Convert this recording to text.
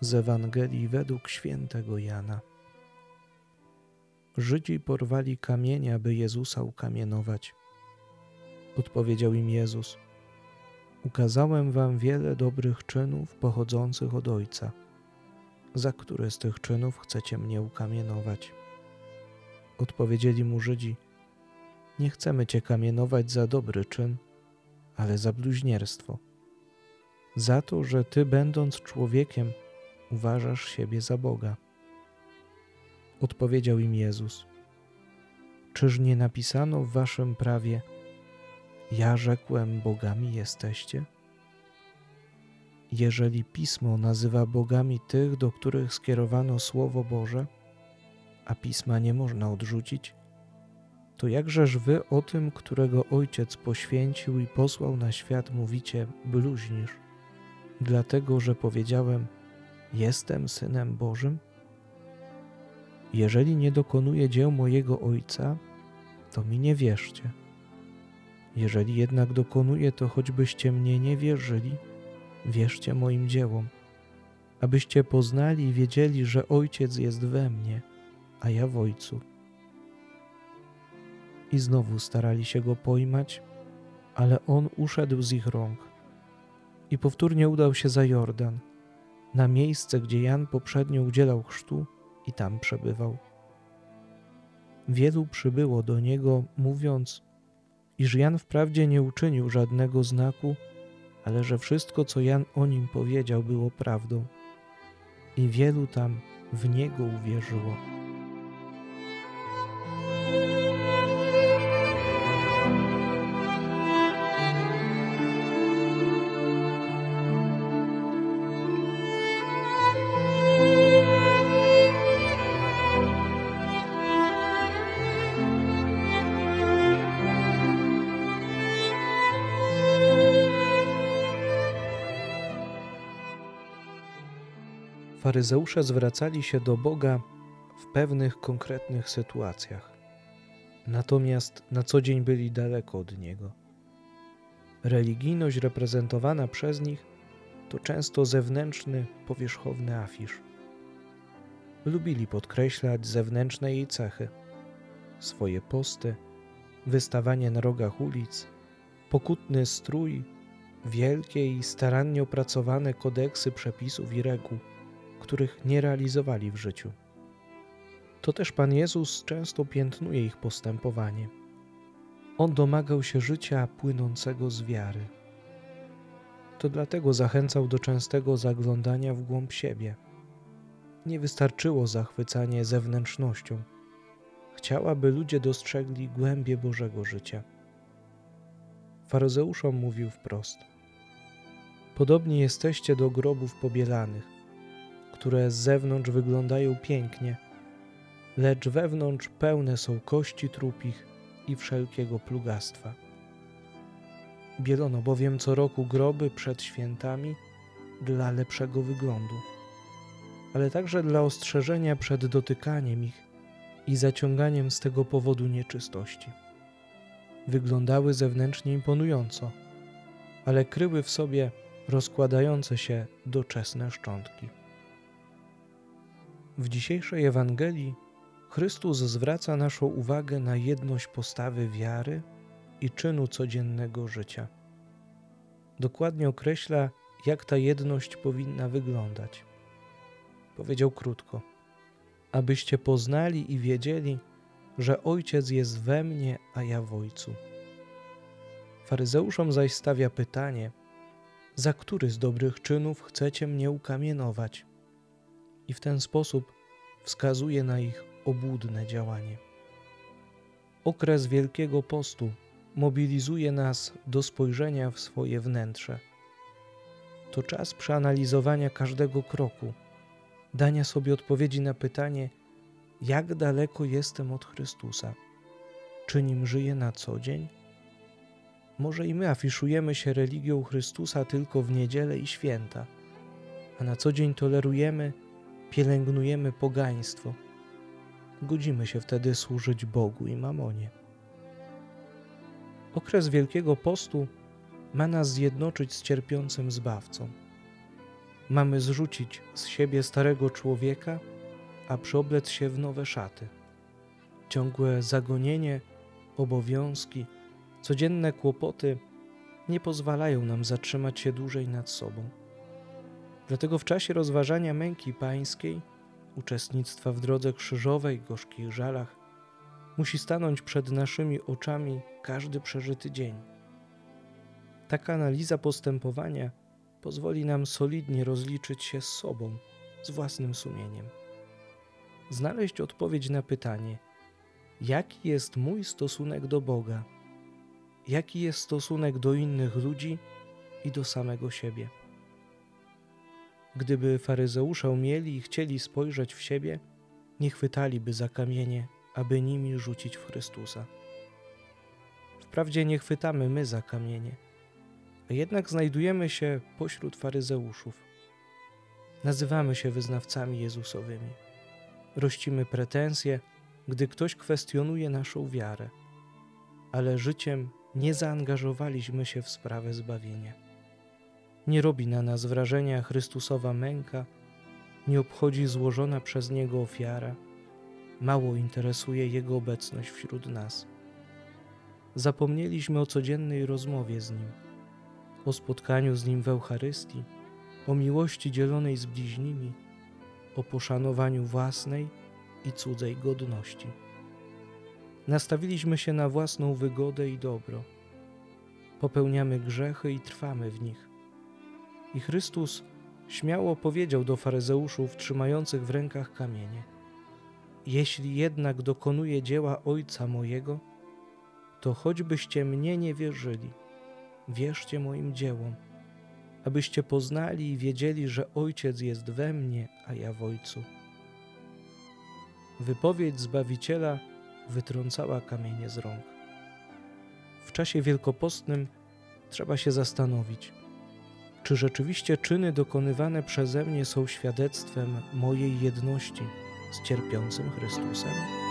z Ewangelii według świętego Jana. Żydzi porwali kamienia, by Jezusa ukamienować. Odpowiedział im Jezus: Ukazałem wam wiele dobrych czynów pochodzących od Ojca. Za które z tych czynów chcecie mnie ukamienować? Odpowiedzieli mu Żydzi: Nie chcemy cię kamienować za dobry czyn, ale za bluźnierstwo. Za to, że ty, będąc człowiekiem, uważasz siebie za Boga. Odpowiedział im Jezus: Czyż nie napisano w waszym prawie: Ja rzekłem, bogami jesteście? Jeżeli pismo nazywa bogami tych, do których skierowano Słowo Boże, a pisma nie można odrzucić, to jakżeż wy o tym, którego Ojciec poświęcił i posłał na świat, mówicie bluźnisz, dlatego że powiedziałem: Jestem synem Bożym? Jeżeli nie dokonuję dzieł mojego Ojca, to mi nie wierzcie. Jeżeli jednak dokonuję, to choćbyście mnie nie wierzyli, wierzcie moim dziełom, abyście poznali i wiedzieli, że Ojciec jest we mnie, a ja w Ojcu. I znowu starali się go pojmać, ale on uszedł z ich rąk i powtórnie udał się za Jordan, na miejsce, gdzie Jan poprzednio udzielał chrztu i tam przebywał. Wielu przybyło do niego, mówiąc, iż Jan wprawdzie nie uczynił żadnego znaku, ale że wszystko, co Jan o nim powiedział, było prawdą. I wielu tam w niego uwierzyło. Faryzeusze zwracali się do Boga w pewnych konkretnych sytuacjach, natomiast na co dzień byli daleko od Niego. Religijność reprezentowana przez nich to często zewnętrzny, powierzchowny afisz. Lubili podkreślać zewnętrzne jej cechy, swoje posty, wystawanie na rogach ulic, pokutny strój, wielkie i starannie opracowane kodeksy przepisów i reguł których nie realizowali w życiu. To też Pan Jezus często piętnuje ich postępowanie. On domagał się życia płynącego z wiary. To dlatego zachęcał do częstego zaglądania w głąb siebie. Nie wystarczyło zachwycanie zewnętrznością. Chciał, aby ludzie dostrzegli głębie Bożego życia. Faryzeuszom mówił wprost: Podobni jesteście do grobów pobielanych, które z zewnątrz wyglądają pięknie, lecz wewnątrz pełne są kości trupich i wszelkiego plugastwa. Bielono bowiem co roku groby przed świętami dla lepszego wyglądu, ale także dla ostrzeżenia przed dotykaniem ich i zaciąganiem z tego powodu nieczystości. Wyglądały zewnętrznie imponująco, ale kryły w sobie rozkładające się doczesne szczątki. W dzisiejszej Ewangelii Chrystus zwraca naszą uwagę na jedność postawy wiary i czynu codziennego życia. Dokładnie określa, jak ta jedność powinna wyglądać. Powiedział krótko: Abyście poznali i wiedzieli, że Ojciec jest we mnie, a ja w Ojcu. Faryzeuszom zaś stawia pytanie: Za który z dobrych czynów chcecie mnie ukamienować? I w ten sposób wskazuje na ich obłudne działanie. Okres Wielkiego Postu mobilizuje nas do spojrzenia w swoje wnętrze. To czas przeanalizowania każdego kroku, dania sobie odpowiedzi na pytanie, jak daleko jestem od Chrystusa, czy nim żyję na co dzień? Może i my afiszujemy się religią Chrystusa tylko w niedzielę i święta, a na co dzień tolerujemy pielęgnujemy pogaństwo, godzimy się wtedy służyć Bogu i mamonie. Okres Wielkiego Postu ma nas zjednoczyć z cierpiącym Zbawcą. Mamy zrzucić z siebie starego człowieka, a przeoblec się w nowe szaty. Ciągłe zagonienie, obowiązki, codzienne kłopoty nie pozwalają nam zatrzymać się dłużej nad sobą. Dlatego w czasie rozważania męki pańskiej, uczestnictwa w drodze krzyżowej, gorzkich żalach, musi stanąć przed naszymi oczami każdy przeżyty dzień. Taka analiza postępowania pozwoli nam solidnie rozliczyć się z sobą, z własnym sumieniem. Znaleźć odpowiedź na pytanie, jaki jest mój stosunek do Boga, jaki jest stosunek do innych ludzi i do samego siebie. Gdyby faryzeusze umieli i chcieli spojrzeć w siebie, nie chwytaliby za kamienie, aby nimi rzucić w Chrystusa. Wprawdzie nie chwytamy my za kamienie, a jednak znajdujemy się pośród faryzeuszów. Nazywamy się wyznawcami Jezusowymi. Rościmy pretensje, gdy ktoś kwestionuje naszą wiarę, ale życiem nie zaangażowaliśmy się w sprawę zbawienia. Nie robi na nas wrażenia Chrystusowa męka, nie obchodzi złożona przez Niego ofiara, mało interesuje Jego obecność wśród nas. Zapomnieliśmy o codziennej rozmowie z Nim, o spotkaniu z Nim w Eucharystii, o miłości dzielonej z bliźnimi, o poszanowaniu własnej i cudzej godności. Nastawiliśmy się na własną wygodę i dobro. Popełniamy grzechy i trwamy w nich. I Chrystus śmiało powiedział do faryzeuszów trzymających w rękach kamienie: Jeśli jednak dokonuję dzieła Ojca mojego, to choćbyście mnie nie wierzyli, wierzcie moim dziełom, abyście poznali i wiedzieli, że Ojciec jest we mnie, a ja w Ojcu. Wypowiedź Zbawiciela wytrącała kamienie z rąk. W czasie wielkopostnym trzeba się zastanowić – czy rzeczywiście czyny dokonywane przeze mnie są świadectwem mojej jedności z cierpiącym Chrystusem?